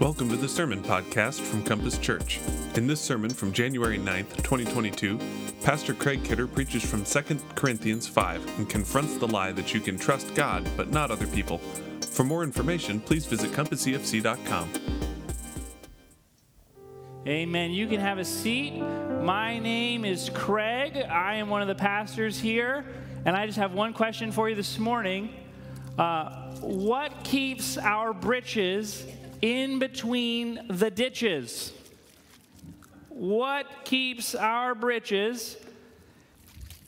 Welcome to the Sermon Podcast from Compass Church. In this sermon from January 9th, 2022, Pastor Craig Kidder preaches from 2 Corinthians 5 and confronts the lie that you can trust God but not other people. For more information, please visit compassefc.com. Amen. You can have a seat. My name is Craig. I am one of the pastors here, and I just have one question for you this morning. Uh, what keeps our britches in between the ditches? What keeps our britches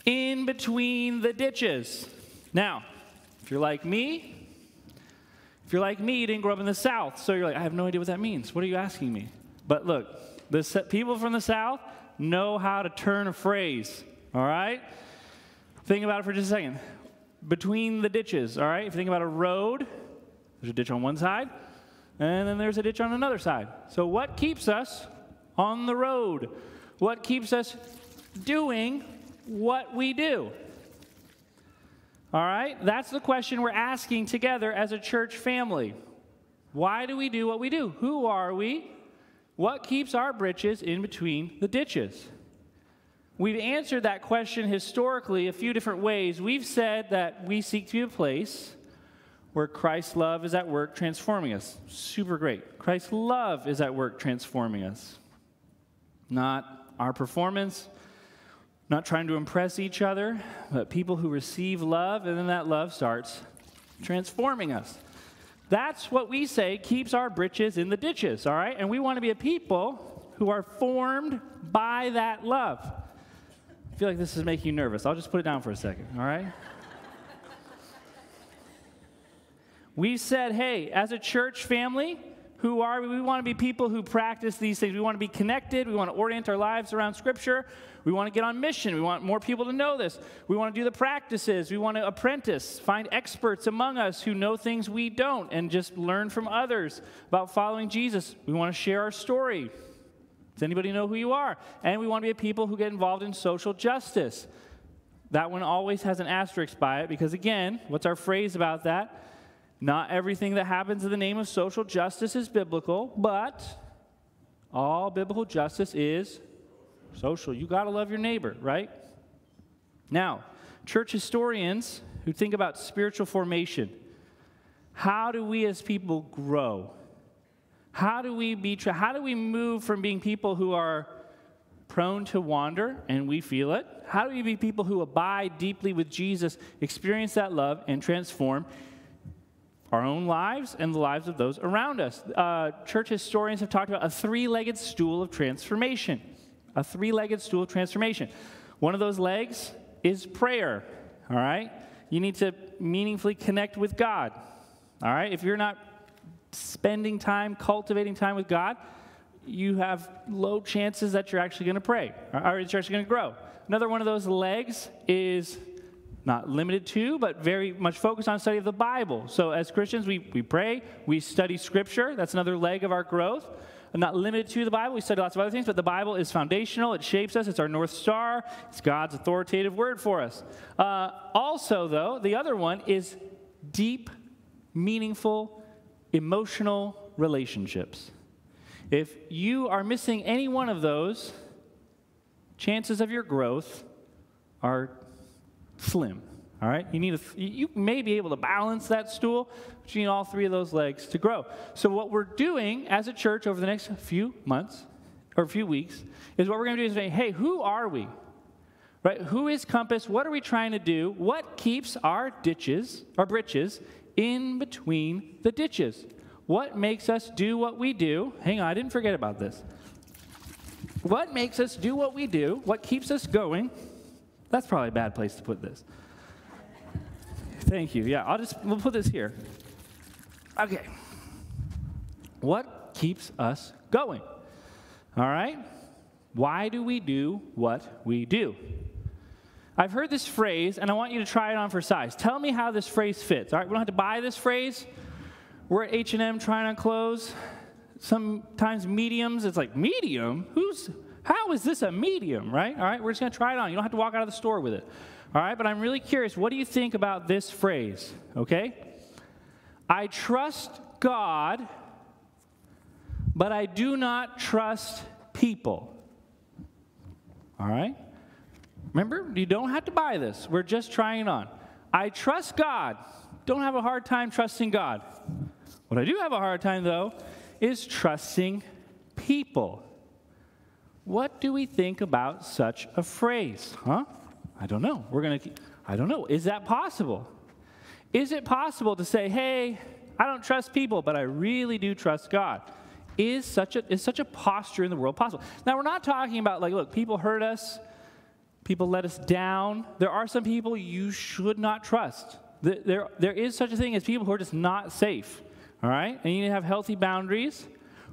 in between the ditches? Now, if you're like me, if you're like me, you didn't grow up in the South, so you're like, I have no idea what that means. What are you asking me? But look, the people from the South know how to turn a phrase, all right? Think about it for just a second. Between the ditches, all right? If you think about a road, there's a ditch on one side, and then there's a ditch on another side. So, what keeps us on the road? What keeps us doing what we do? All right? That's the question we're asking together as a church family. Why do we do what we do? Who are we? What keeps our britches in between the ditches? We've answered that question historically a few different ways. We've said that we seek to be a place where Christ's love is at work transforming us. Super great. Christ's love is at work transforming us. Not our performance, not trying to impress each other, but people who receive love, and then that love starts transforming us. That's what we say keeps our britches in the ditches, all right? And we want to be a people who are formed by that love. I feel like this is making you nervous. I'll just put it down for a second, all right? We said, hey, as a church family, who are we? We want to be people who practice these things. We want to be connected. We want to orient our lives around Scripture. We want to get on mission. We want more people to know this. We want to do the practices. We want to apprentice, find experts among us who know things we don't, and just learn from others about following Jesus. We want to share our story. Does anybody know who you are? And we want to be people who get involved in social justice. That one always has an asterisk by it because, again, what's our phrase about that? Not everything that happens in the name of social justice is biblical, but all biblical justice is social. You got to love your neighbor, right? Now, church historians who think about spiritual formation, how do we as people grow? How do we be how do we move from being people who are prone to wander and we feel it? How do we be people who abide deeply with Jesus, experience that love and transform our own lives and the lives of those around us. Uh, church historians have talked about a three legged stool of transformation. A three legged stool of transformation. One of those legs is prayer, all right? You need to meaningfully connect with God, all right? If you're not spending time, cultivating time with God, you have low chances that you're actually going to pray or you're actually going to grow. Another one of those legs is not limited to, but very much focused on study of the Bible. So as Christians, we, we pray, we study Scripture. That's another leg of our growth. I'm not limited to the Bible. We study lots of other things, but the Bible is foundational. It shapes us. It's our North Star. It's God's authoritative word for us. Uh, also, though, the other one is deep, meaningful, emotional relationships. If you are missing any one of those, chances of your growth are slim. All right, you need a, you may be able to balance that stool, but you need all three of those legs to grow. So what we're doing as a church over the next few months or a few weeks is what we're going to do is say, hey, who are we? Right? Who is Compass? What are we trying to do? What keeps our ditches, our britches, in between the ditches? What makes us do what we do? Hang on, I didn't forget about this. What makes us do what we do? What keeps us going? That's probably a bad place to put this. Thank you. Yeah, I'll just, we'll put this here. Okay. What keeps us going? All right? Why do we do what we do? I've heard this phrase, and I want you to try it on for size. Tell me how this phrase fits. All right, we don't have to buy this phrase. We're at H&M trying on clothes. Sometimes mediums, it's like, medium? Who's, how is this a medium, right? All right, we're just going to try it on. You don't have to walk out of the store with it. All right, but I'm really curious. What do you think about this phrase? Okay? I trust God but I do not trust people. All right? Remember, you don't have to buy this. We're just trying it on. I trust God. Don't have a hard time trusting God. What I do have a hard time, though, is trusting people. What do we think about such a phrase? Huh? I don't know. We're going to, I don't know. Is that possible? Is it possible to say, hey, I don't trust people, but I really do trust God? Is such a, is such a posture in the world possible? Now, we're not talking about, like, look, people hurt us, people let us down. There are some people you should not trust. There, there is such a thing as people who are just not safe, all right? And you need to have healthy boundaries.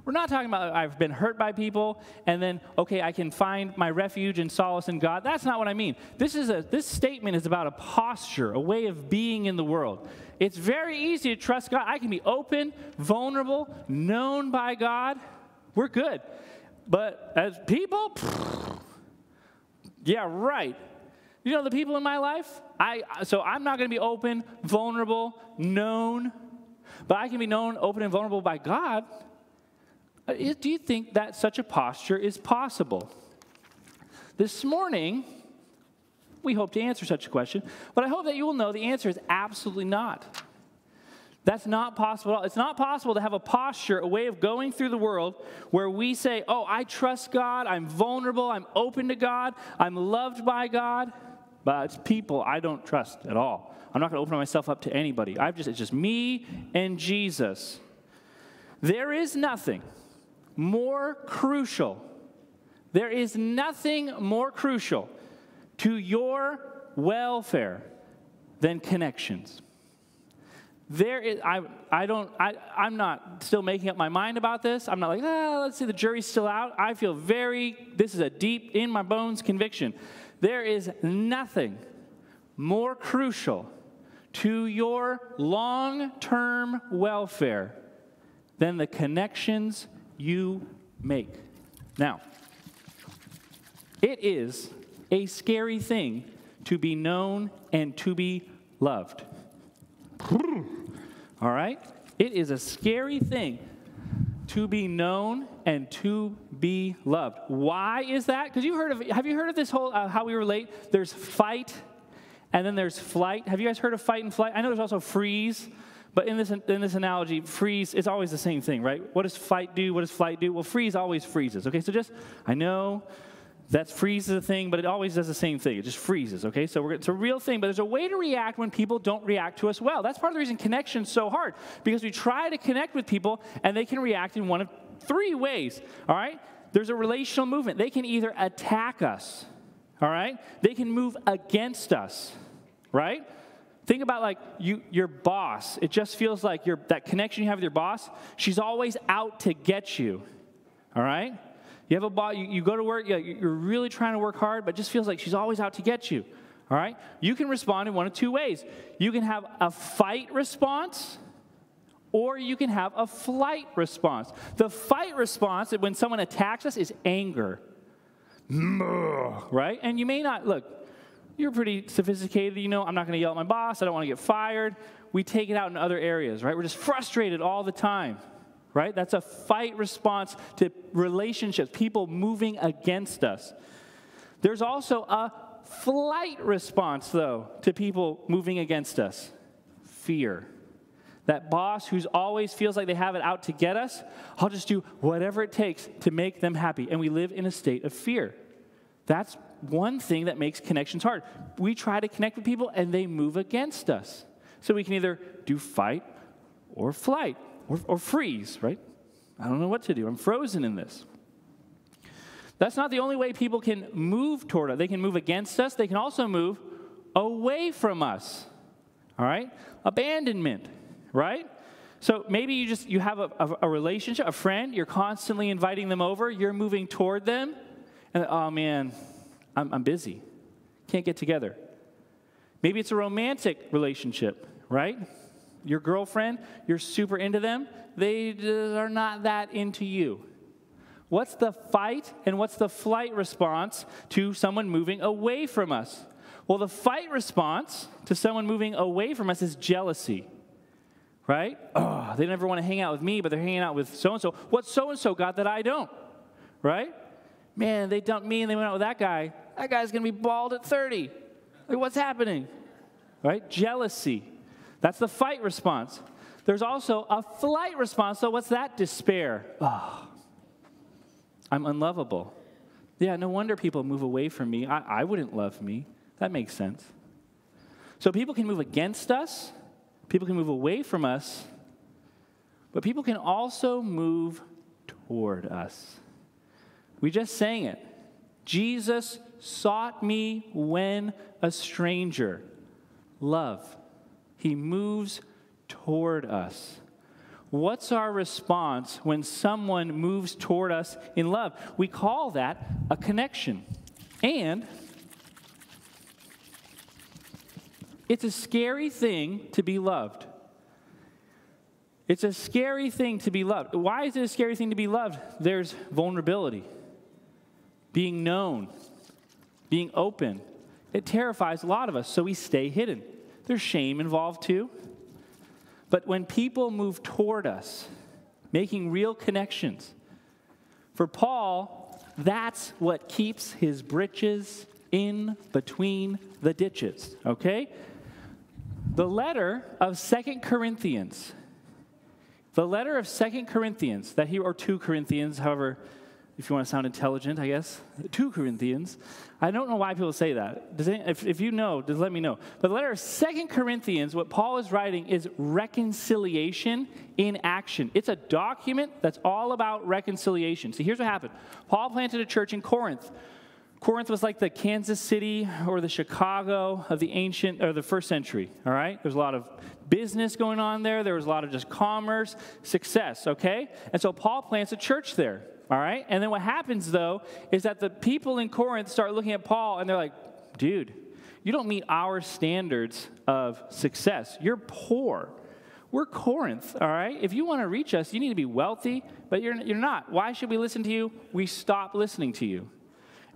We're not talking about I've been hurt by people and then, okay, I can find my refuge and solace in God. That's not what I mean. This, is a, this statement is about a posture, a way of being in the world. It's very easy to trust God. I can be open, vulnerable, known by God. We're good. But as people, yeah, right. You know the people in my life? I so I'm not going to be open, vulnerable, known, but I can be known, open and vulnerable by God. Uh, do you think that such a posture is possible? This morning, we hope to answer such a question, but I hope that you will know the answer is absolutely not. That's not possible. It's not possible to have a posture, a way of going through the world where we say, Oh, I trust God, I'm vulnerable, I'm open to God, I'm loved by God, but it's people I don't trust at all. I'm not going to open myself up to anybody. I've just, it's just me and Jesus. There is nothing more crucial. There is nothing more crucial to your welfare than connections. There is, I, I don't, I, I'm not still making up my mind about this. I'm not like, ah, let's see, the jury's still out. I feel very, this is a deep, in my bones conviction. There is nothing more crucial to your long term welfare than the connections you make. Now, it is a scary thing to be known and to be loved. All right? It is a scary thing to be known and to be loved. Why is that? Because you heard of have you heard of this whole uh, how we relate? There's fight and then there's flight. Have you guys heard of fight and flight? I know there's also freeze. But in this, in this analogy, freeze is always the same thing, right? What does fight do? What does flight do? Well, freeze always freezes, okay? So just, I know that freeze is a thing, but it always does the same thing. It just freezes, okay? So it's a real thing, but there's a way to react when people don't react to us well. That's part of the reason connection's so hard, because we try to connect with people and they can react in one of three ways, all right? There's a relational movement. They can either attack us, all right? They can move against us, right? Think about like you, your boss. It just feels like your, that connection you have with your boss, she's always out to get you. All right? You have a boss, you, you go to work, you're really trying to work hard, but just feels like she's always out to get you. All right? You can respond in one of two ways. You can have a fight response, or you can have a flight response. The fight response, when someone attacks us, is anger. Right? And you may not, look, you're pretty sophisticated. You know, I'm not going to yell at my boss. I don't want to get fired. We take it out in other areas, right? We're just frustrated all the time, right? That's a fight response to relationships, people moving against us. There's also a flight response, though, to people moving against us fear. That boss who's always feels like they have it out to get us, I'll just do whatever it takes to make them happy. And we live in a state of fear. That's one thing that makes connections hard. We try to connect with people and they move against us. So we can either do fight or flight or, or freeze, right? I don't know what to do. I'm frozen in this. That's not the only way people can move toward us. They can move against us, they can also move away from us. All right? Abandonment, right? So maybe you just you have a, a, a relationship, a friend, you're constantly inviting them over, you're moving toward them, and oh man, I'm, I'm busy. Can't get together. Maybe it's a romantic relationship, right? Your girlfriend, you're super into them, they are not that into you. What's the fight and what's the flight response to someone moving away from us? Well, the fight response to someone moving away from us is jealousy, right? Oh, they never want to hang out with me, but they're hanging out with so and so. What so and so got that I don't, right? Man, they dumped me and they went out with that guy. That guy's going to be bald at 30. Like, what's happening? Right? Jealousy. That's the fight response. There's also a flight response. So, what's that? Despair. Oh, I'm unlovable. Yeah, no wonder people move away from me. I, I wouldn't love me. That makes sense. So, people can move against us, people can move away from us, but people can also move toward us. We just sang it. Jesus sought me when a stranger. Love. He moves toward us. What's our response when someone moves toward us in love? We call that a connection. And it's a scary thing to be loved. It's a scary thing to be loved. Why is it a scary thing to be loved? There's vulnerability, being known, being open. It terrifies a lot of us, so we stay hidden. There's shame involved too. But when people move toward us, making real connections, for Paul, that's what keeps his britches in between the ditches, okay? The letter of Second Corinthians, the letter of Second Corinthians, that he, or 2 Corinthians, however if you want to sound intelligent, I guess. 2 Corinthians. I don't know why people say that. Any, if, if you know, just let me know. But the letter of Second Corinthians, what Paul is writing is reconciliation in action. It's a document that's all about reconciliation. See, here's what happened Paul planted a church in Corinth. Corinth was like the Kansas City or the Chicago of the ancient or the first century, all right? There's a lot of business going on there. There was a lot of just commerce, success, okay? And so Paul plants a church there. All right? And then what happens, though, is that the people in Corinth start looking at Paul and they're like, dude, you don't meet our standards of success. You're poor. We're Corinth, all right? If you want to reach us, you need to be wealthy, but you're, you're not. Why should we listen to you? We stop listening to you.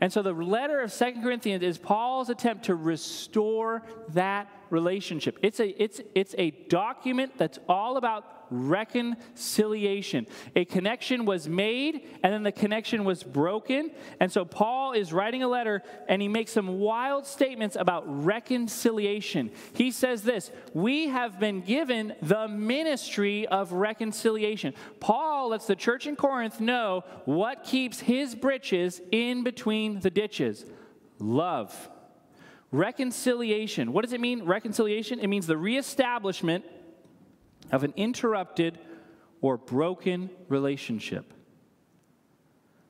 And so the letter of Second Corinthians is Paul's attempt to restore that relationship. It's a, it's, it's a document that's all about reconciliation. A connection was made, and then the connection was broken. And so Paul is writing a letter, and he makes some wild statements about reconciliation. He says this We have been given the ministry of reconciliation. Paul lets the church in Corinth know what keeps his britches in between the ditches love. Reconciliation. What does it mean, reconciliation? It means the reestablishment of an interrupted or broken relationship.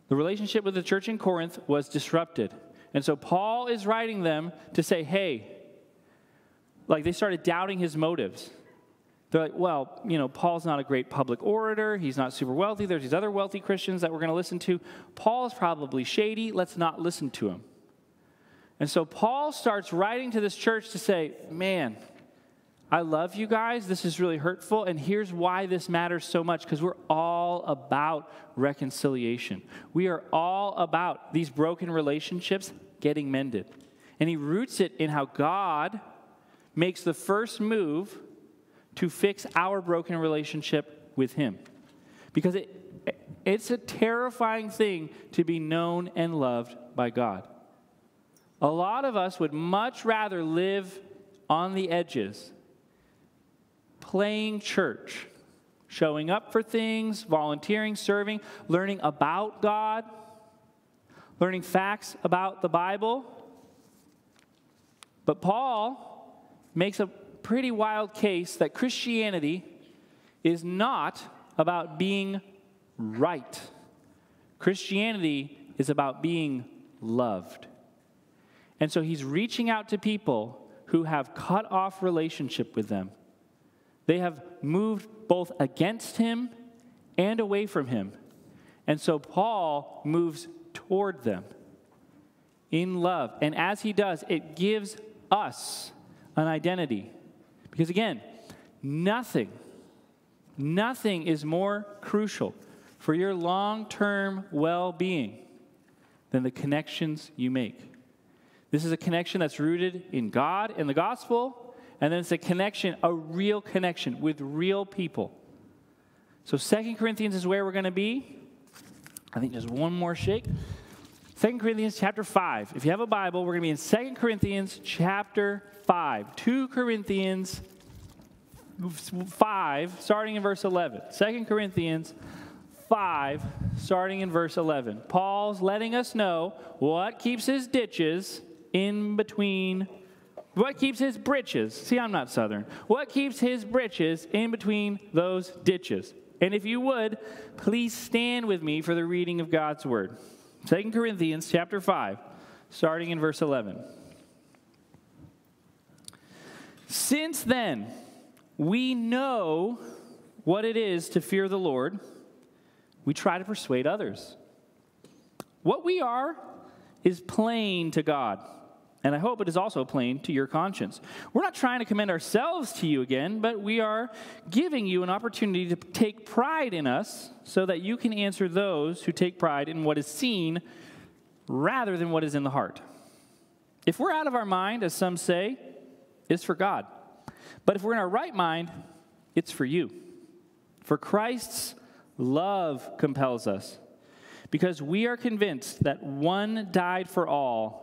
The relationship with the church in Corinth was disrupted. And so Paul is writing them to say, hey, like they started doubting his motives. They're like, well, you know, Paul's not a great public orator. He's not super wealthy. There's these other wealthy Christians that we're going to listen to. Paul's probably shady. Let's not listen to him. And so Paul starts writing to this church to say, man, I love you guys. This is really hurtful. And here's why this matters so much because we're all about reconciliation. We are all about these broken relationships getting mended. And he roots it in how God makes the first move to fix our broken relationship with him. Because it, it's a terrifying thing to be known and loved by God. A lot of us would much rather live on the edges playing church, showing up for things, volunteering, serving, learning about God, learning facts about the Bible. But Paul makes a pretty wild case that Christianity is not about being right. Christianity is about being loved. And so he's reaching out to people who have cut off relationship with them. They have moved both against him and away from him. And so Paul moves toward them in love. And as he does, it gives us an identity. Because again, nothing, nothing is more crucial for your long term well being than the connections you make. This is a connection that's rooted in God and the gospel and then it's a connection, a real connection with real people. So Second Corinthians is where we're going to be. I think just one more shake. Second Corinthians chapter 5. If you have a Bible, we're going to be in Second Corinthians chapter 5. 2 Corinthians 5, starting in verse 11. 2 Corinthians 5, starting in verse 11. Paul's letting us know what keeps his ditches in between, what keeps his britches. See, I'm not Southern. What keeps his britches in between those ditches? And if you would, please stand with me for the reading of God's word. 2 Corinthians chapter 5, starting in verse 11. Since then, we know what it is to fear the Lord, we try to persuade others. What we are is plain to God. And I hope it is also plain to your conscience. We're not trying to commend ourselves to you again, but we are giving you an opportunity to take pride in us so that you can answer those who take pride in what is seen rather than what is in the heart. If we're out of our mind, as some say, it's for God. But if we're in our right mind, it's for you. For Christ's love compels us, because we are convinced that one died for all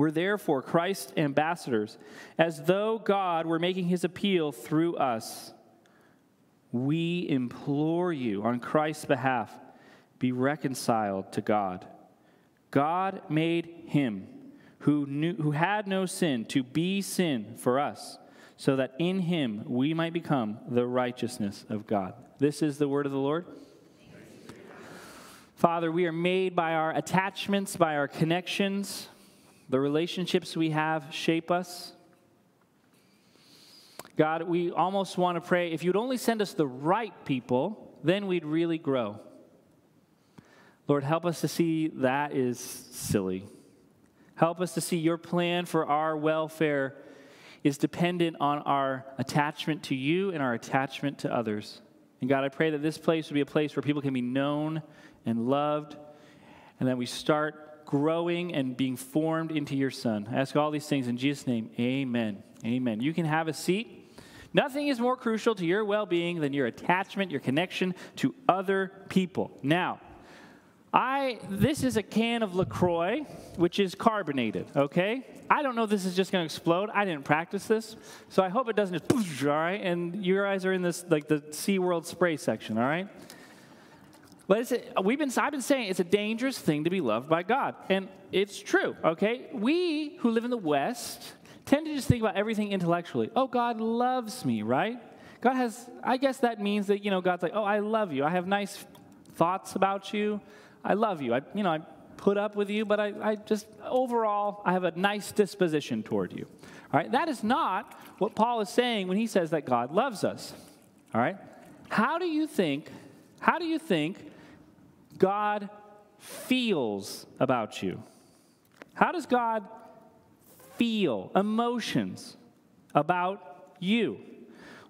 We're therefore Christ's ambassadors, as though God were making his appeal through us. We implore you on Christ's behalf be reconciled to God. God made him who, knew, who had no sin to be sin for us, so that in him we might become the righteousness of God. This is the word of the Lord. Father, we are made by our attachments, by our connections. The relationships we have shape us. God, we almost want to pray if you'd only send us the right people, then we'd really grow. Lord, help us to see that is silly. Help us to see your plan for our welfare is dependent on our attachment to you and our attachment to others. And God, I pray that this place would be a place where people can be known and loved, and that we start growing and being formed into your Son. I ask all these things in Jesus' name. Amen. Amen. You can have a seat. Nothing is more crucial to your well being than your attachment, your connection to other people. Now, I this is a can of LaCroix, which is carbonated, okay? I don't know if this is just gonna explode. I didn't practice this, so I hope it doesn't just all right, and your eyes are in this like the SeaWorld spray section, all right? But we've been, I've been saying it's a dangerous thing to be loved by God. And it's true, okay? We who live in the West tend to just think about everything intellectually. Oh, God loves me, right? God has, I guess that means that, you know, God's like, oh, I love you. I have nice thoughts about you. I love you. I, you know, I put up with you, but I, I just, overall, I have a nice disposition toward you. All right? That is not what Paul is saying when he says that God loves us. All right? How do you think, how do you think God feels about you? How does God feel emotions about you?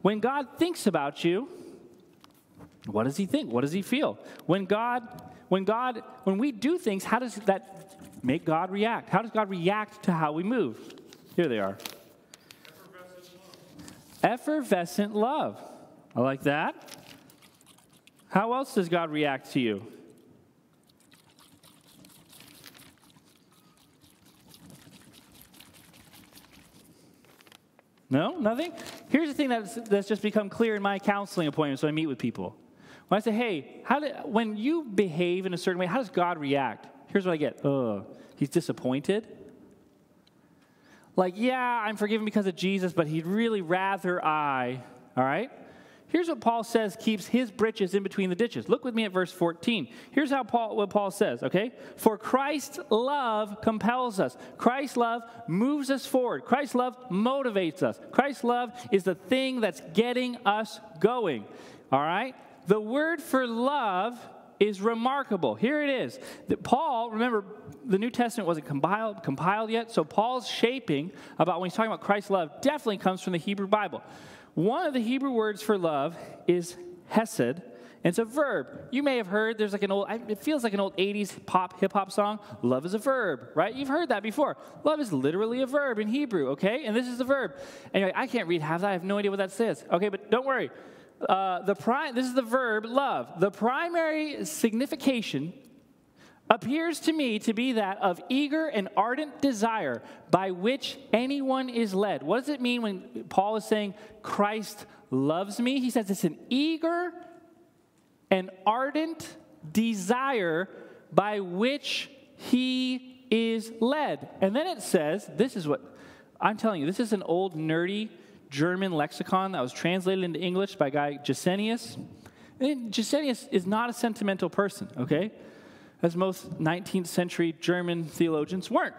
When God thinks about you, what does he think? What does he feel? When God when God when we do things, how does that make God react? How does God react to how we move? Here they are. Effervescent love. Effervescent love. I like that. How else does God react to you? No, nothing? Here's the thing that's, that's just become clear in my counseling appointments when I meet with people. When I say, hey, how did, when you behave in a certain way, how does God react? Here's what I get. Ugh, he's disappointed. Like, yeah, I'm forgiven because of Jesus, but he'd really rather I, all right? Here's what Paul says keeps his britches in between the ditches. Look with me at verse 14. Here's how Paul, what Paul says, okay? For Christ's love compels us. Christ's love moves us forward. Christ's love motivates us. Christ's love is the thing that's getting us going. All right? The word for love is remarkable. Here it is. That Paul, remember, the New Testament wasn't compiled, compiled yet, so Paul's shaping about when he's talking about Christ's love definitely comes from the Hebrew Bible. One of the Hebrew words for love is hesed. And it's a verb. You may have heard there's like an old, it feels like an old 80s pop, hip hop song. Love is a verb, right? You've heard that before. Love is literally a verb in Hebrew, okay? And this is the verb. Anyway, I can't read half that. I have no idea what that says. Okay, but don't worry. Uh, the pri- this is the verb love. The primary signification appears to me to be that of eager and ardent desire by which anyone is led. What does it mean when Paul is saying Christ loves me? He says it's an eager and ardent desire by which he is led. And then it says, this is what I'm telling you, this is an old nerdy German lexicon that was translated into English by guy Gesenius. And Gesenius is not a sentimental person, okay? As most 19th century German theologians weren't.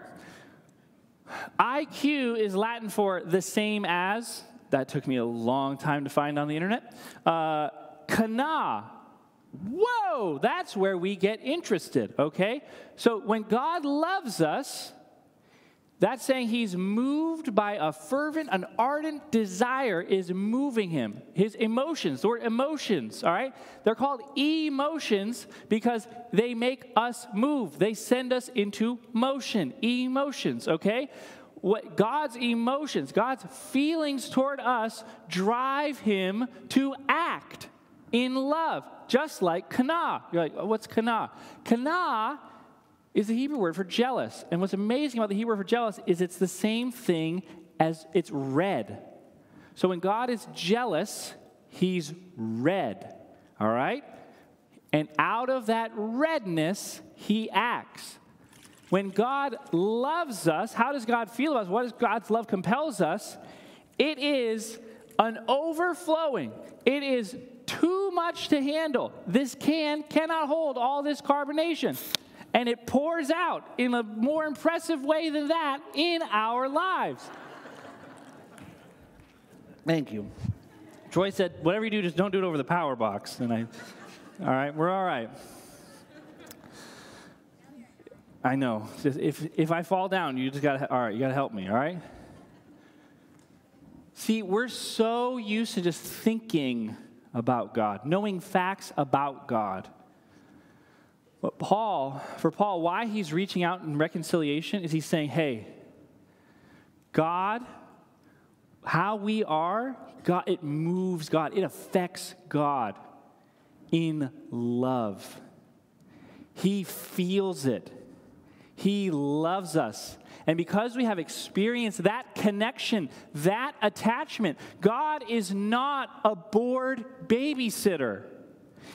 IQ is Latin for the same as, that took me a long time to find on the internet. Uh, kana, whoa, that's where we get interested, okay? So when God loves us, that's saying he's moved by a fervent, an ardent desire is moving him. His emotions, the word emotions, all right? They're called emotions because they make us move. They send us into motion. Emotions, okay? What God's emotions, God's feelings toward us drive him to act in love, just like kana. You're like, what's kana? Kana is the Hebrew word for jealous. And what's amazing about the Hebrew word for jealous is it's the same thing as it's red. So when God is jealous, he's red. All right? And out of that redness, he acts. When God loves us, how does God feel about us? What does God's love compels us? It is an overflowing. It is too much to handle. This can cannot hold all this carbonation and it pours out in a more impressive way than that in our lives. Thank you. Troy said, whatever you do, just don't do it over the power box. And I, all right, we're all right. I know. If, if I fall down, you just got to, all right, you got to help me, all right? See, we're so used to just thinking about God, knowing facts about God. But Paul, for Paul, why he's reaching out in reconciliation is he's saying, hey, God, how we are, God, it moves God, it affects God in love. He feels it. He loves us. And because we have experienced that connection, that attachment, God is not a bored babysitter.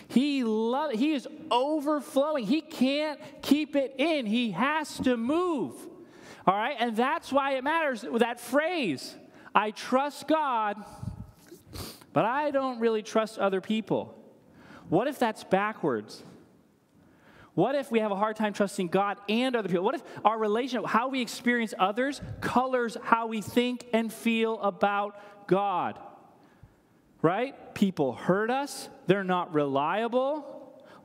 He, lo- he is overflowing. He can't keep it in. He has to move. All right? And that's why it matters that phrase I trust God, but I don't really trust other people. What if that's backwards? What if we have a hard time trusting God and other people? What if our relationship, how we experience others, colors how we think and feel about God? right? People hurt us, they're not reliable.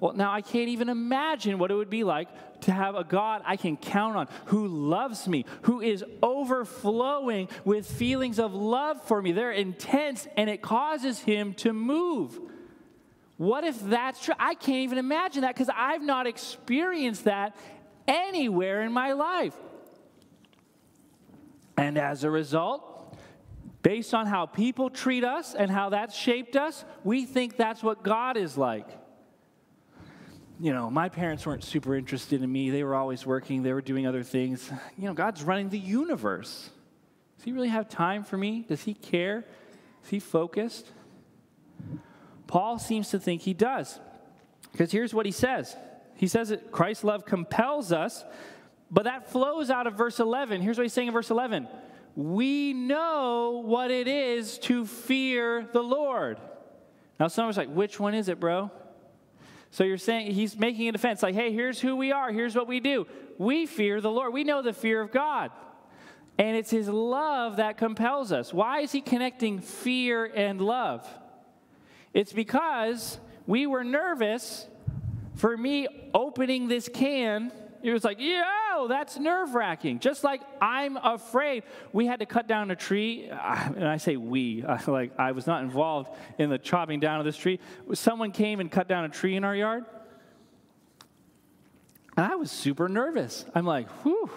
Well, now I can't even imagine what it would be like to have a God I can count on who loves me, who is overflowing with feelings of love for me. They're intense and it causes him to move. What if that's true? I can't even imagine that because I've not experienced that anywhere in my life. And as a result, Based on how people treat us and how that's shaped us, we think that's what God is like. You know, my parents weren't super interested in me. They were always working, they were doing other things. You know, God's running the universe. Does He really have time for me? Does He care? Is he focused? Paul seems to think he does. Because here's what he says He says that Christ's love compels us, but that flows out of verse 11. Here's what he's saying in verse 11 We know what it is to fear the Lord. Now, someone's like, which one is it, bro? So you're saying he's making a defense like, hey, here's who we are, here's what we do. We fear the Lord, we know the fear of God. And it's his love that compels us. Why is he connecting fear and love? It's because we were nervous for me opening this can it was like, yo, that's nerve wracking. Just like I'm afraid. We had to cut down a tree, and I say we, like I was not involved in the chopping down of this tree. Someone came and cut down a tree in our yard, and I was super nervous. I'm like, whew,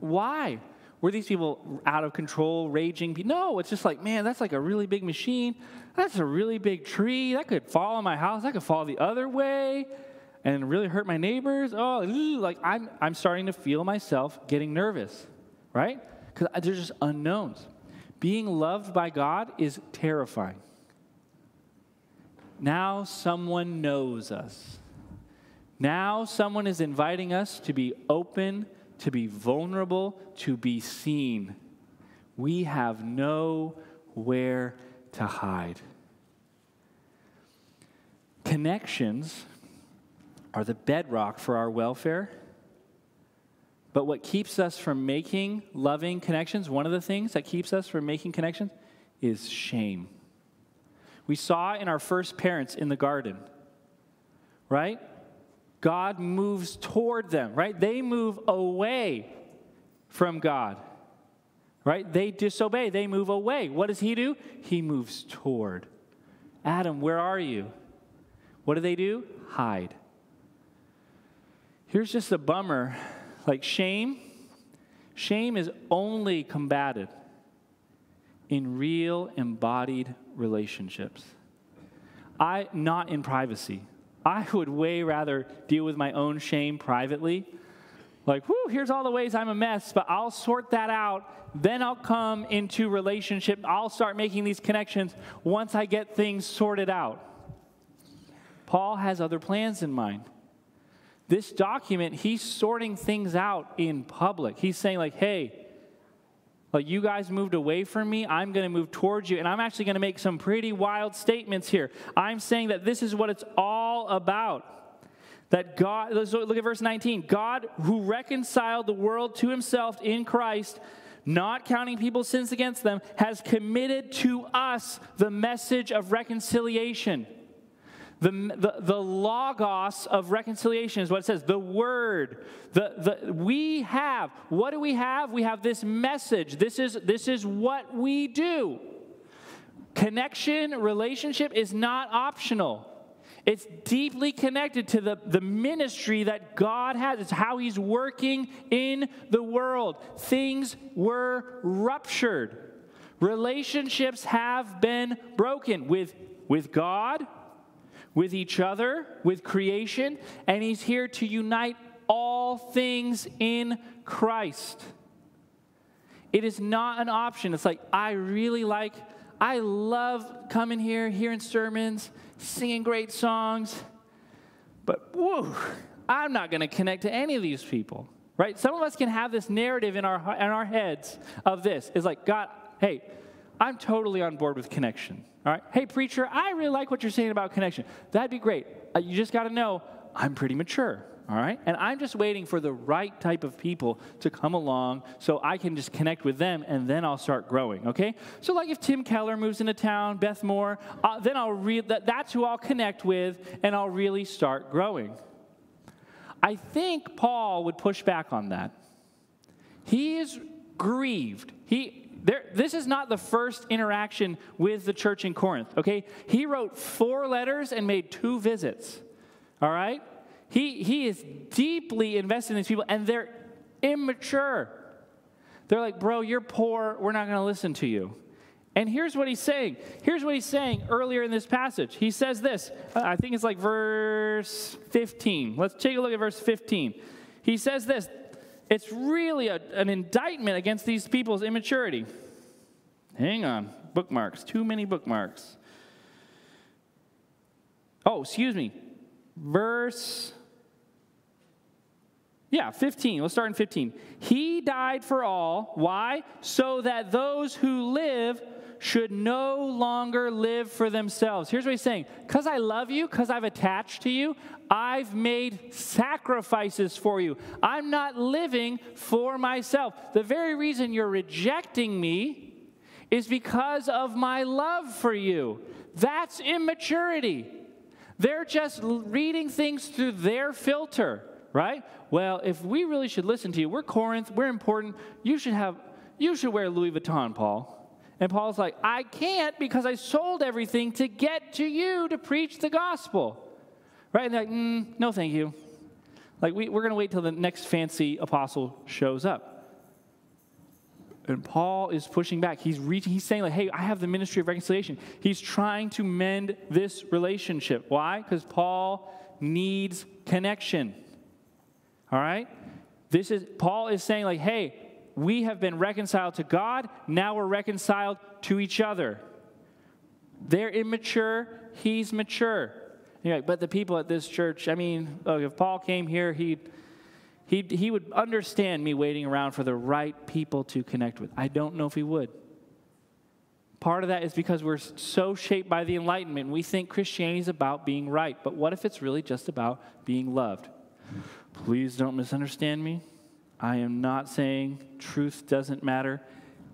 why? Were these people out of control, raging? No, it's just like, man, that's like a really big machine. That's a really big tree. That could fall on my house. That could fall the other way and really hurt my neighbors. Oh, like I'm, I'm starting to feel myself getting nervous, right? Because there's just unknowns. Being loved by God is terrifying. Now someone knows us. Now someone is inviting us to be open, to be vulnerable, to be seen. We have nowhere to hide. Connections are the bedrock for our welfare. But what keeps us from making loving connections, one of the things that keeps us from making connections is shame. We saw in our first parents in the garden, right? God moves toward them, right? They move away from God, right? They disobey, they move away. What does he do? He moves toward. Adam, where are you? What do they do? Hide. Here's just a bummer like shame, shame is only combated in real embodied relationships. I not in privacy. I would way rather deal with my own shame privately. Like, whoo, here's all the ways I'm a mess, but I'll sort that out. Then I'll come into relationship. I'll start making these connections once I get things sorted out. Paul has other plans in mind this document, he's sorting things out in public. He's saying, like, hey, like you guys moved away from me, I'm going to move towards you. And I'm actually going to make some pretty wild statements here. I'm saying that this is what it's all about. That God, look at verse 19. God, who reconciled the world to himself in Christ, not counting people's sins against them, has committed to us the message of reconciliation. The, the, the logos of reconciliation is what it says the word. The, the, we have, what do we have? We have this message. This is, this is what we do. Connection, relationship is not optional. It's deeply connected to the, the ministry that God has. It's how He's working in the world. Things were ruptured. Relationships have been broken with, with God, with each other, with creation, and He's here to unite all things in Christ. It is not an option. It's like, I really like, I love coming here, hearing sermons, singing great songs, but whoa, I'm not going to connect to any of these people, right? Some of us can have this narrative in our, in our heads of this. It's like, God, hey, I'm totally on board with connection. All right. Hey, preacher, I really like what you're saying about connection. That'd be great. Uh, you just got to know I'm pretty mature. All right. And I'm just waiting for the right type of people to come along so I can just connect with them and then I'll start growing. Okay. So, like if Tim Keller moves into town, Beth Moore, uh, then I'll read that, that's who I'll connect with and I'll really start growing. I think Paul would push back on that. He is grieved. He, there, this is not the first interaction with the church in Corinth, okay? He wrote four letters and made two visits, all right? He, he is deeply invested in these people, and they're immature. They're like, bro, you're poor. We're not going to listen to you. And here's what he's saying. Here's what he's saying earlier in this passage. He says this. Uh, I think it's like verse 15. Let's take a look at verse 15. He says this it's really a, an indictment against these people's immaturity. Hang on. Bookmarks, too many bookmarks. Oh, excuse me. Verse yeah, 15. Let's start in 15. He died for all. Why? So that those who live should no longer live for themselves. Here's what he's saying Because I love you, because I've attached to you, I've made sacrifices for you. I'm not living for myself. The very reason you're rejecting me is because of my love for you. That's immaturity. They're just reading things through their filter right? Well, if we really should listen to you, we're Corinth, we're important. You should have, you should wear Louis Vuitton, Paul. And Paul's like, I can't because I sold everything to get to you to preach the gospel, right? And they're like, mm, no, thank you. Like we, we're going to wait till the next fancy apostle shows up. And Paul is pushing back. He's reaching, he's saying, like, hey, I have the ministry of reconciliation. He's trying to mend this relationship. Why? Because Paul needs connection. All right? This is Paul is saying like, "Hey, we have been reconciled to God, now we're reconciled to each other." They're immature, he's mature. Like, but the people at this church, I mean, if Paul came here, he he he would understand me waiting around for the right people to connect with. I don't know if he would. Part of that is because we're so shaped by the Enlightenment. We think Christianity is about being right. But what if it's really just about being loved? Please don't misunderstand me. I am not saying truth doesn't matter.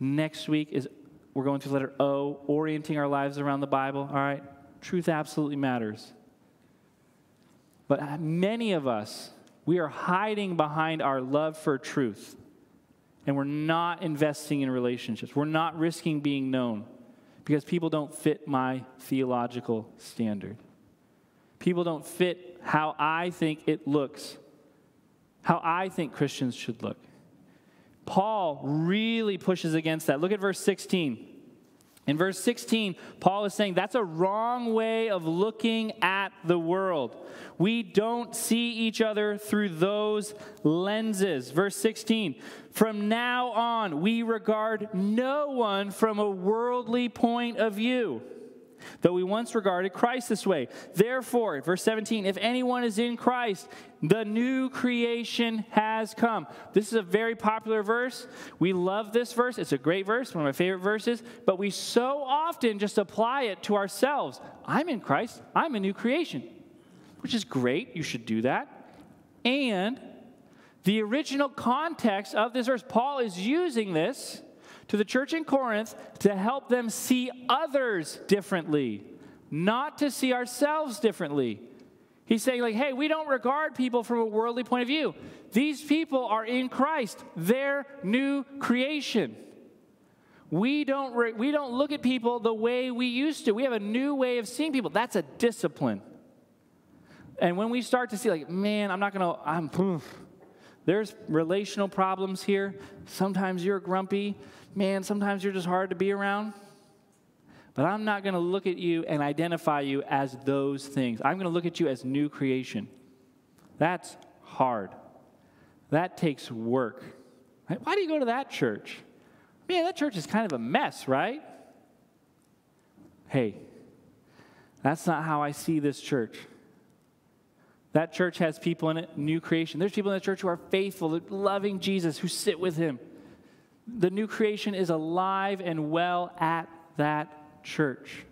Next week is we're going through letter O, orienting our lives around the Bible. All right, truth absolutely matters. But many of us, we are hiding behind our love for truth. And we're not investing in relationships. We're not risking being known because people don't fit my theological standard. People don't fit how I think it looks how I think Christians should look. Paul really pushes against that. Look at verse 16. In verse 16, Paul is saying that's a wrong way of looking at the world. We don't see each other through those lenses. Verse 16, from now on, we regard no one from a worldly point of view though we once regarded Christ this way. Therefore, verse 17, if anyone is in Christ, the new creation has come. This is a very popular verse. We love this verse. It's a great verse, one of my favorite verses, but we so often just apply it to ourselves. I'm in Christ, I'm a new creation, which is great. You should do that. And the original context of this verse, Paul is using this to the church in Corinth to help them see others differently, not to see ourselves differently. He's saying, like, hey, we don't regard people from a worldly point of view. These people are in Christ, they're new creation. We don't, re- we don't look at people the way we used to. We have a new way of seeing people. That's a discipline. And when we start to see, like, man, I'm not going to, I'm, there's relational problems here. Sometimes you're grumpy man, sometimes you're just hard to be around. But I'm not going to look at you and identify you as those things. I'm going to look at you as new creation. That's hard. That takes work. Why do you go to that church? Man, that church is kind of a mess, right? Hey, that's not how I see this church. That church has people in it, new creation. There's people in the church who are faithful, loving Jesus, who sit with him the new creation is alive and well at that church.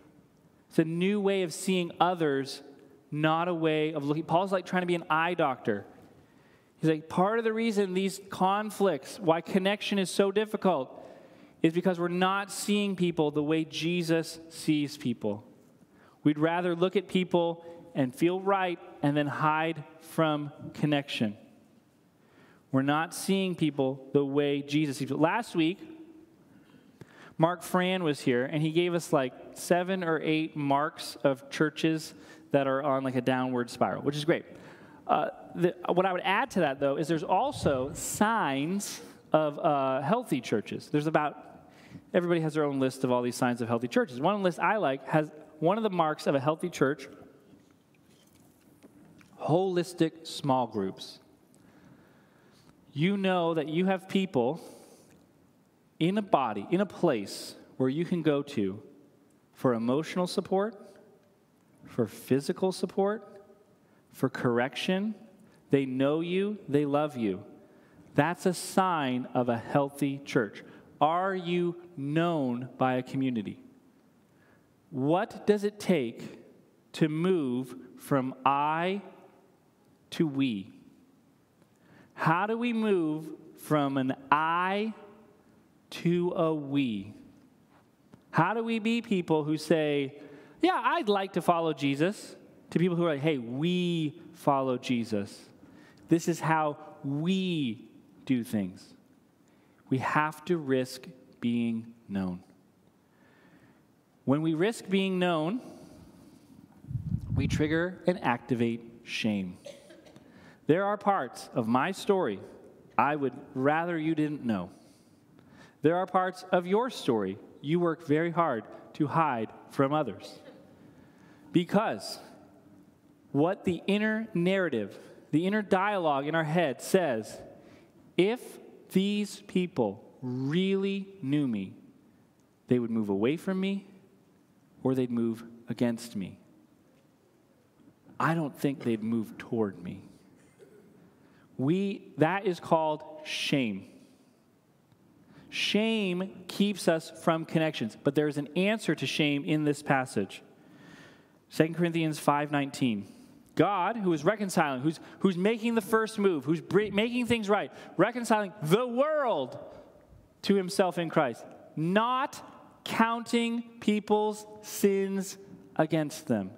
It's a new way of seeing others, not a way of looking. Paul's like trying to be an eye doctor. He's like, part of the reason these conflicts, why connection is so difficult, is because we're not seeing people the way Jesus sees people. We'd rather look at people and feel right and then hide from connection. We're not seeing people the way Jesus sees. Last week, Mark Fran was here, and he gave us like seven or eight marks of churches that are on like a downward spiral, which is great. Uh, the, what I would add to that, though, is there's also signs of uh, healthy churches. There's about, everybody has their own list of all these signs of healthy churches. One list I like has one of the marks of a healthy church holistic small groups you know that you have people in a body, in a place where you can go to for emotional support, for physical support, for correction. They know you, they love you. That's a sign of a healthy church. Are you known by a community? What does it take to move from I to we? How do we move from an I to a we? How do we be people who say, Yeah, I'd like to follow Jesus, to people who are like, Hey, we follow Jesus? This is how we do things. We have to risk being known. When we risk being known, we trigger and activate shame. There are parts of my story I would rather you didn't know. There are parts of your story you work very hard to hide from others. Because what the inner narrative, the inner dialogue in our head says, if these people really knew me, they would move away from me or they'd move against me. I don't think they'd move toward me. We, that is called shame. Shame keeps us from connections, but there's an answer to shame in this passage. 2 Corinthians 5:19. God, who is reconciling, who's, who's making the first move, who's making things right, reconciling the world to himself in Christ, not counting people's sins against them.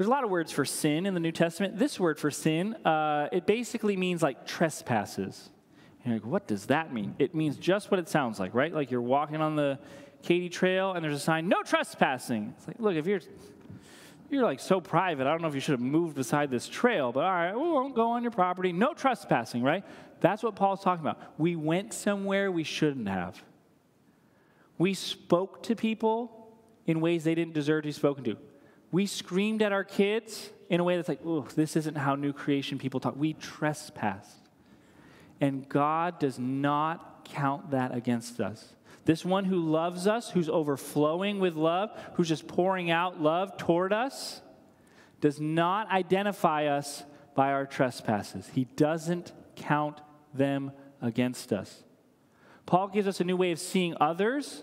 There's a lot of words for sin in the New Testament. This word for sin, uh, it basically means like trespasses. You're like, what does that mean? It means just what it sounds like, right? Like you're walking on the Katy Trail and there's a sign, no trespassing. It's like, look, if you're you're like so private, I don't know if you should have moved beside this trail, but all right, we won't go on your property. No trespassing, right? That's what Paul's talking about. We went somewhere we shouldn't have. We spoke to people in ways they didn't deserve to be spoken to. We screamed at our kids in a way that's like, oh, this isn't how new creation people talk. We trespassed. And God does not count that against us. This one who loves us, who's overflowing with love, who's just pouring out love toward us, does not identify us by our trespasses. He doesn't count them against us. Paul gives us a new way of seeing others,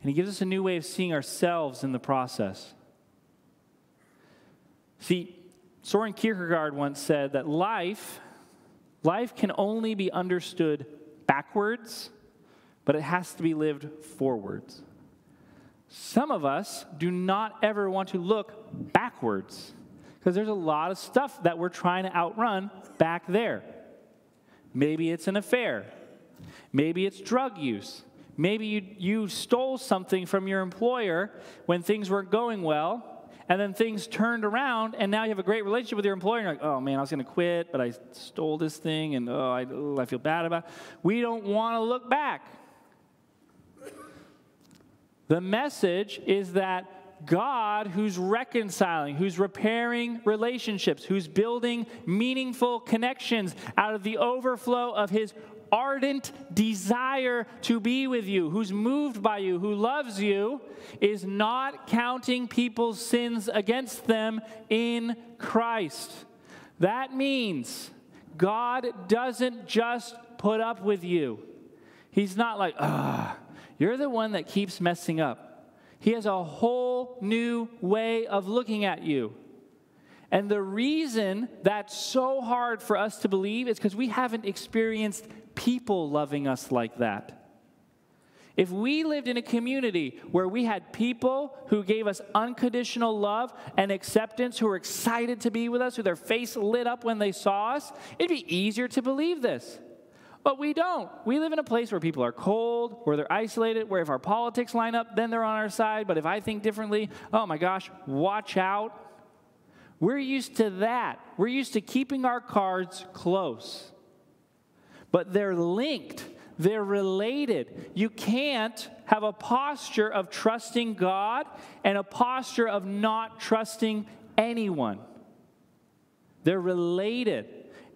and he gives us a new way of seeing ourselves in the process. See, Soren Kierkegaard once said that life, life can only be understood backwards but it has to be lived forwards. Some of us do not ever want to look backwards because there's a lot of stuff that we're trying to outrun back there. Maybe it's an affair, maybe it's drug use. Maybe you, you stole something from your employer when things weren't going well, and then things turned around, and now you have a great relationship with your employer. And you're like, oh man, I was going to quit, but I stole this thing, and oh, I, oh, I feel bad about it. We don't want to look back. The message is that God, who's reconciling, who's repairing relationships, who's building meaningful connections out of the overflow of his ardent desire to be with you, who's moved by you, who loves you, is not counting people's sins against them in Christ. That means God doesn't just put up with you. He's not like, ah you're the one that keeps messing up. He has a whole new way of looking at you. And the reason that's so hard for us to believe is because we haven't experienced people loving us like that. If we lived in a community where we had people who gave us unconditional love and acceptance, who were excited to be with us, who their face lit up when they saw us, it'd be easier to believe this. But we don't. We live in a place where people are cold, where they're isolated, where if our politics line up, then they're on our side. But if I think differently, oh my gosh, watch out. We're used to that. We're used to keeping our cards close. But they're linked, they're related. You can't have a posture of trusting God and a posture of not trusting anyone. They're related,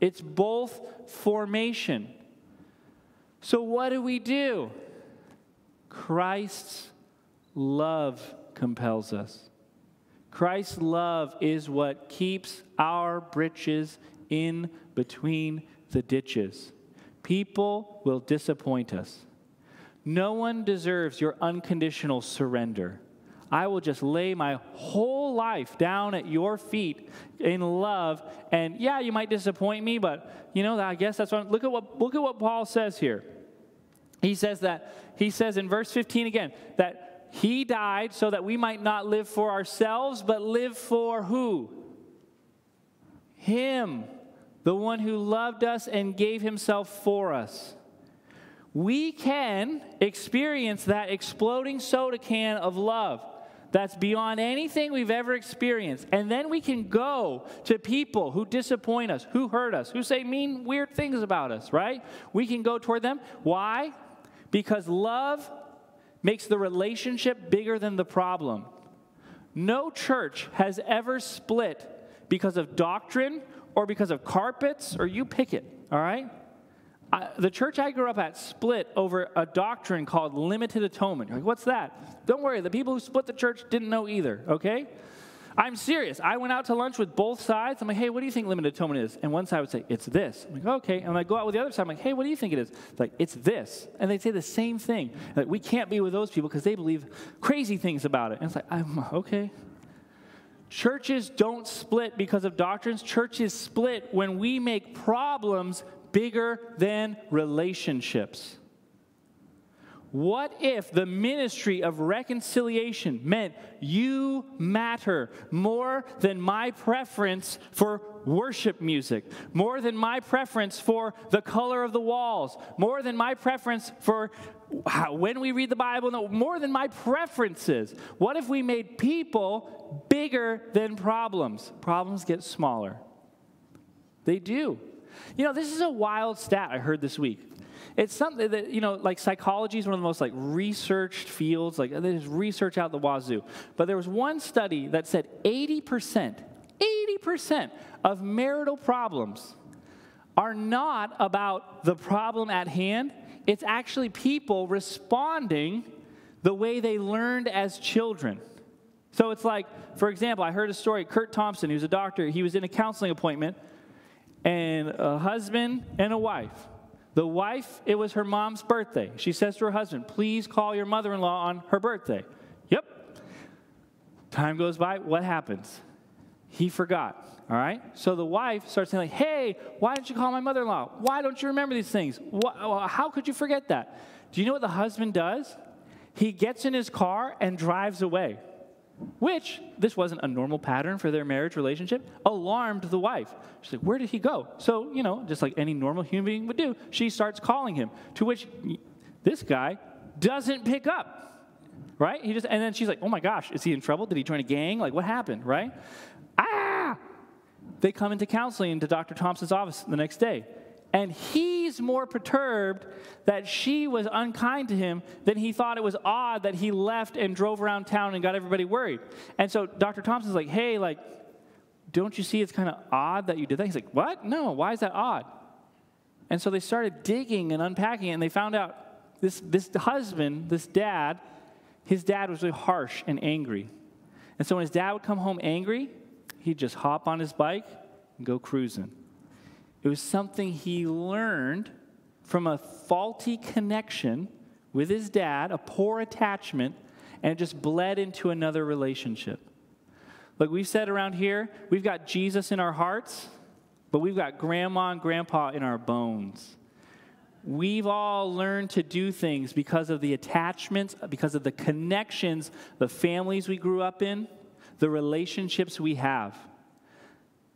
it's both formation. So, what do we do? Christ's love compels us. Christ's love is what keeps our britches in between the ditches. People will disappoint us. No one deserves your unconditional surrender. I will just lay my whole life down at your feet in love. And yeah, you might disappoint me, but you know, I guess that's what look at what look at what Paul says here. He says that he says in verse 15 again that he died so that we might not live for ourselves, but live for who? Him, the one who loved us and gave himself for us we can experience that exploding soda can of love that's beyond anything we've ever experienced. And then we can go to people who disappoint us, who hurt us, who say mean, weird things about us, right? We can go toward them. Why? Because love makes the relationship bigger than the problem. No church has ever split because of doctrine or because of carpets or you pick it, all right? I, the church I grew up at split over a doctrine called limited atonement. Like, what's that? Don't worry, the people who split the church didn't know either, okay? I'm serious. I went out to lunch with both sides. I'm like, hey, what do you think limited atonement is? And one side would say, it's this. I'm like, okay. And I go out with the other side. I'm like, hey, what do you think it is? It's like, it's this. And they say the same thing. Like, we can't be with those people because they believe crazy things about it. And it's like, I'm okay. Churches don't split because of doctrines. Churches split when we make problems bigger than relationships. What if the ministry of reconciliation meant you matter more than my preference for worship music, more than my preference for the color of the walls, more than my preference for how, when we read the Bible, no, more than my preferences? What if we made people bigger than problems? Problems get smaller. They do. You know, this is a wild stat I heard this week. It's something that, you know, like psychology is one of the most like researched fields, like there's research out the wazoo. But there was one study that said 80%, 80% of marital problems are not about the problem at hand. It's actually people responding the way they learned as children. So it's like, for example, I heard a story. Kurt Thompson, who's a doctor, he was in a counseling appointment and a husband and a wife. The wife, it was her mom's birthday. She says to her husband, Please call your mother in law on her birthday. Yep. Time goes by. What happens? He forgot. All right? So the wife starts saying, like, Hey, why didn't you call my mother in law? Why don't you remember these things? How could you forget that? Do you know what the husband does? He gets in his car and drives away which this wasn't a normal pattern for their marriage relationship, alarmed the wife. She's like, Where did he go? So, you know, just like any normal human being would do, she starts calling him, to which this guy doesn't pick up. Right? He just and then she's like, Oh my gosh, is he in trouble? Did he join a gang? Like what happened? Right? They come into counseling into Dr. Thompson's office the next day. And he's more perturbed that she was unkind to him than he thought it was odd that he left and drove around town and got everybody worried. And so Dr. Thompson's like, hey, like, don't you see it's kind of odd that you did that? He's like, what? No, why is that odd? And so they started digging and unpacking it, and they found out this, this husband, this dad, his dad was really harsh and angry. And so when his dad would come home angry, he'd just hop on his bike and go cruising. It was something he learned from a faulty connection with his dad, a poor attachment, and it just bled into another relationship. Like we've said around here, we've got Jesus in our hearts, but we've got grandma and grandpa in our bones. We've all learned to do things because of the attachments, because of the connections, the families we grew up in, the relationships we have.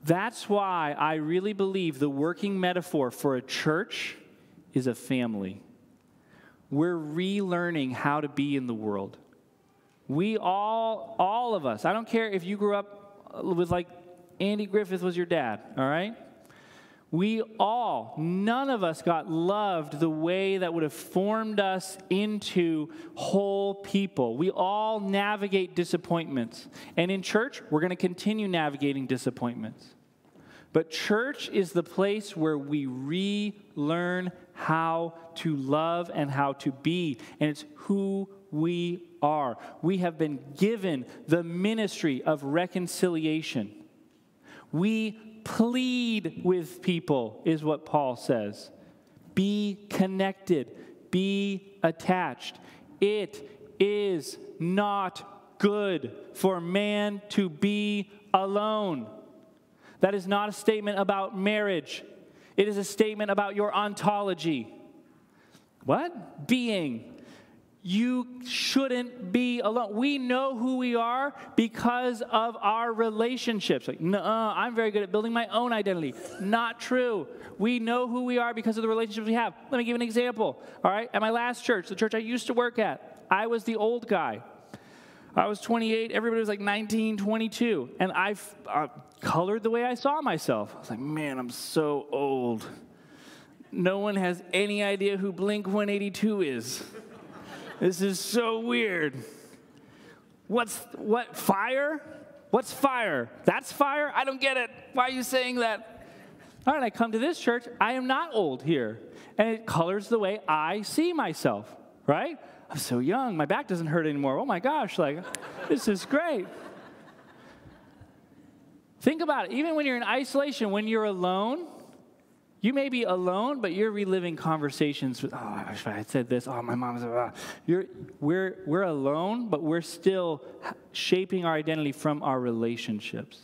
That's why I really believe the working metaphor for a church is a family. We're relearning how to be in the world. We all, all of us, I don't care if you grew up with like Andy Griffith was your dad, all right? We all, none of us got loved the way that would have formed us into whole people. We all navigate disappointments. And in church, we're going to continue navigating disappointments. But church is the place where we relearn how to love and how to be. And it's who we are. We have been given the ministry of reconciliation. We plead with people, is what Paul says. Be connected, be attached. It is not good for man to be alone. That is not a statement about marriage, it is a statement about your ontology. What? Being. You shouldn't be alone. We know who we are because of our relationships. Like, no, I'm very good at building my own identity. Not true. We know who we are because of the relationships we have. Let me give an example. All right, at my last church, the church I used to work at, I was the old guy. I was 28, everybody was like 19, 22. And I uh, colored the way I saw myself. I was like, man, I'm so old. No one has any idea who Blink 182 is. This is so weird. What's what fire? What's fire? That's fire? I don't get it. Why are you saying that? All right, I come to this church. I am not old here. And it colors the way I see myself, right? I'm so young. My back doesn't hurt anymore. Oh my gosh, like, this is great. Think about it. Even when you're in isolation, when you're alone, you may be alone, but you're reliving conversations with, oh, I wish I had said this. Oh, my mom's, ah. You're, we're, we're alone, but we're still shaping our identity from our relationships.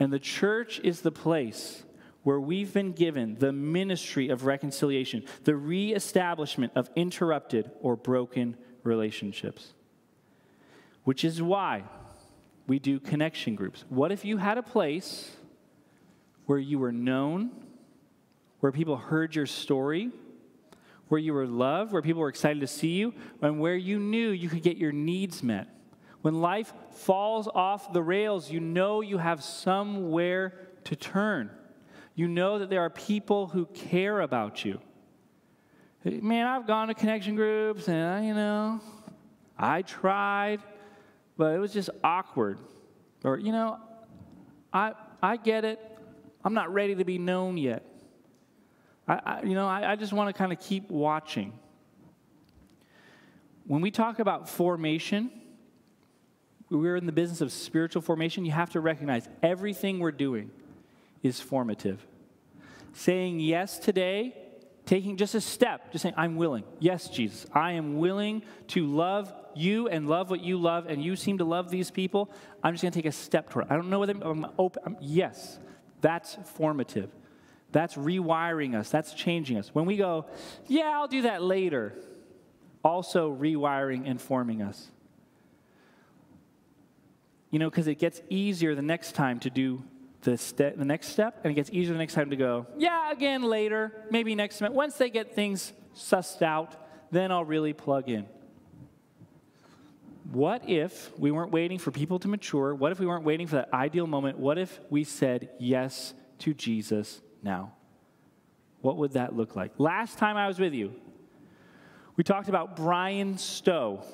And the church is the place where we've been given the ministry of reconciliation, the reestablishment of interrupted or broken relationships. Which is why we do connection groups. What if you had a place where you were known, where people heard your story, where you were loved, where people were excited to see you, and where you knew you could get your needs met? When life falls off the rails, you know you have somewhere to turn. You know that there are people who care about you. Man, I've gone to connection groups and, uh, you know, I tried, but it was just awkward. Or, you know, I, I get it. I'm not ready to be known yet. I, I you know, I, I just want to kind of keep watching. When we talk about formation, we're in the business of spiritual formation. You have to recognize everything we're doing is formative. Saying yes today, taking just a step, just saying, I'm willing. Yes, Jesus, I am willing to love you and love what you love, and you seem to love these people. I'm just going to take a step toward it. I don't know whether I'm open. I'm, yes, that's formative. That's rewiring us, that's changing us. When we go, yeah, I'll do that later, also rewiring and forming us. You know, because it gets easier the next time to do the, ste- the next step, and it gets easier the next time to go, yeah, again later, maybe next month. Once they get things sussed out, then I'll really plug in. What if we weren't waiting for people to mature? What if we weren't waiting for that ideal moment? What if we said yes to Jesus now? What would that look like? Last time I was with you, we talked about Bryan Stow.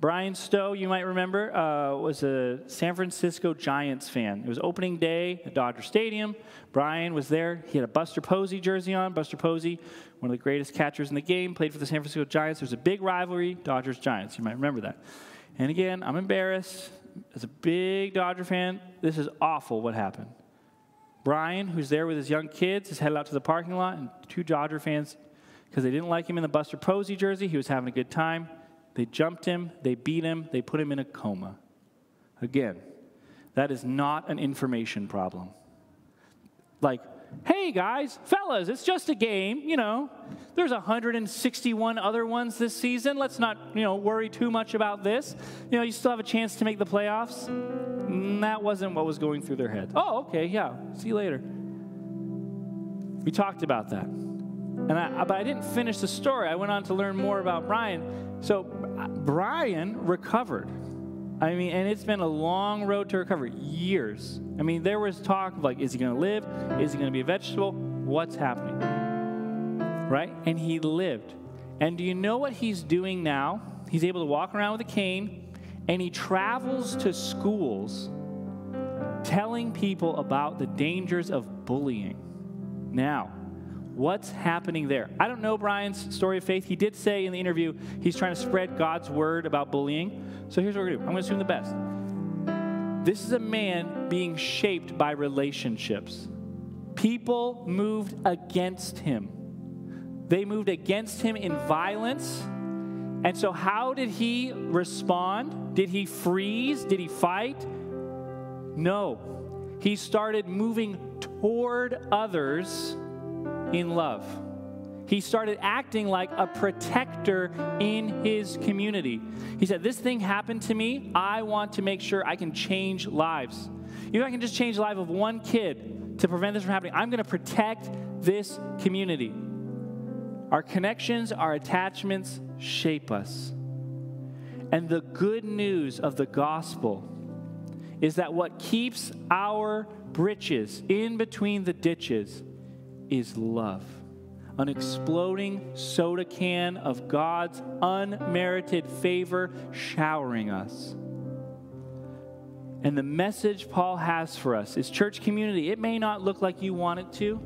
Bryan Stow, you might remember, uh, was a San Francisco Giants fan. It was opening day at Dodger Stadium. Bryan was there. He had a Buster Posey jersey on. Buster Posey, one of the greatest catchers in the game, played for the San Francisco Giants. There was a big rivalry, Dodgers Giants. You might remember that. And again, I'm embarrassed. As a big Dodger fan, this is awful what happened. Bryan, who's there with his young kids, is headed out to the parking lot, and two Dodger fans, because they didn't like him in the Buster Posey jersey, he was having a good time they jumped him, they beat him, they put him in a coma. Again, that is not an information problem. Like, hey guys, fellas, it's just a game, you know. There's 161 other ones this season. Let's not, you know, worry too much about this. You know, you still have a chance to make the playoffs. And that wasn't what was going through their head. Oh, okay, yeah. See you later. We talked about that. And I, but I didn't finish the story. I went on to learn more about Bryan. So Bryan recovered. I mean, and it's been a long road to recovery, years. I mean, there was talk of like, is he going to live? Is he going to be a vegetable? What's happening? Right? And he lived. And do you know what he's doing now? He's able to walk around with a cane and he travels to schools telling people about the dangers of bullying. Now, what's happening there? I don't know Bryan's story of faith. He did say in the interview he's trying to spread God's word about bullying. So here's what we're going to do I'm going to assume the best. This is a man being shaped by relationships. People moved against him. They moved against him in violence. And so, how did he respond? Did he freeze? Did he fight? No. He started moving toward others in love. He started acting like a protector in his community. He said, This thing happened to me. I want to make sure I can change lives. Even if I can just change the life of one kid to prevent this from happening, I'm going to protect this community. Our connections, our attachments shape us. And the good news of the gospel is that what keeps our britches in between the ditches is love. An exploding soda can of God's unmerited favor showering us. And the message Paul has for us is church community. It may not look like you want it to,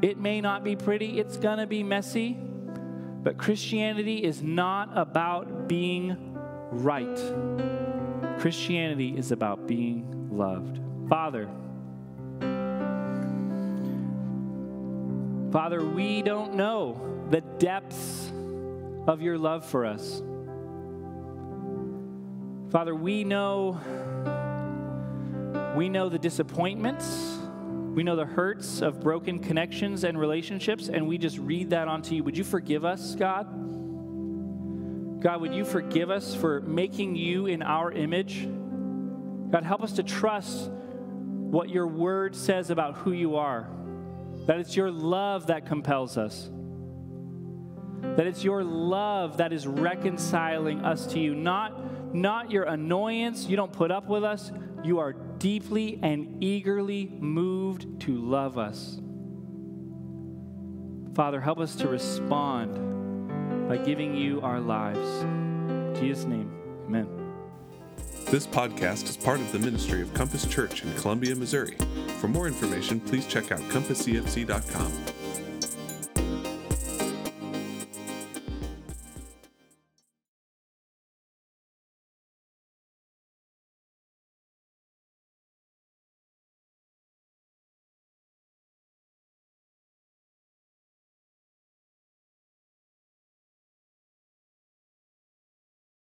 it may not be pretty, it's going to be messy. But Christianity is not about being right. Christianity is about being loved. Father, Father, we don't know the depths of your love for us. Father, we know we know the disappointments, we know the hurts of broken connections and relationships, and we just read that onto you. Would you forgive us, God? God, would you forgive us for making you in our image? God, help us to trust what your word says about who you are. That it's your love that compels us. That it's your love that is reconciling us to you, not, not your annoyance. You don't put up with us. You are deeply and eagerly moved to love us. Father, help us to respond by giving you our lives. In Jesus' name, amen. This podcast is part of the ministry of Compass Church in Columbia, Missouri. For more information, please check out compasscfc.com.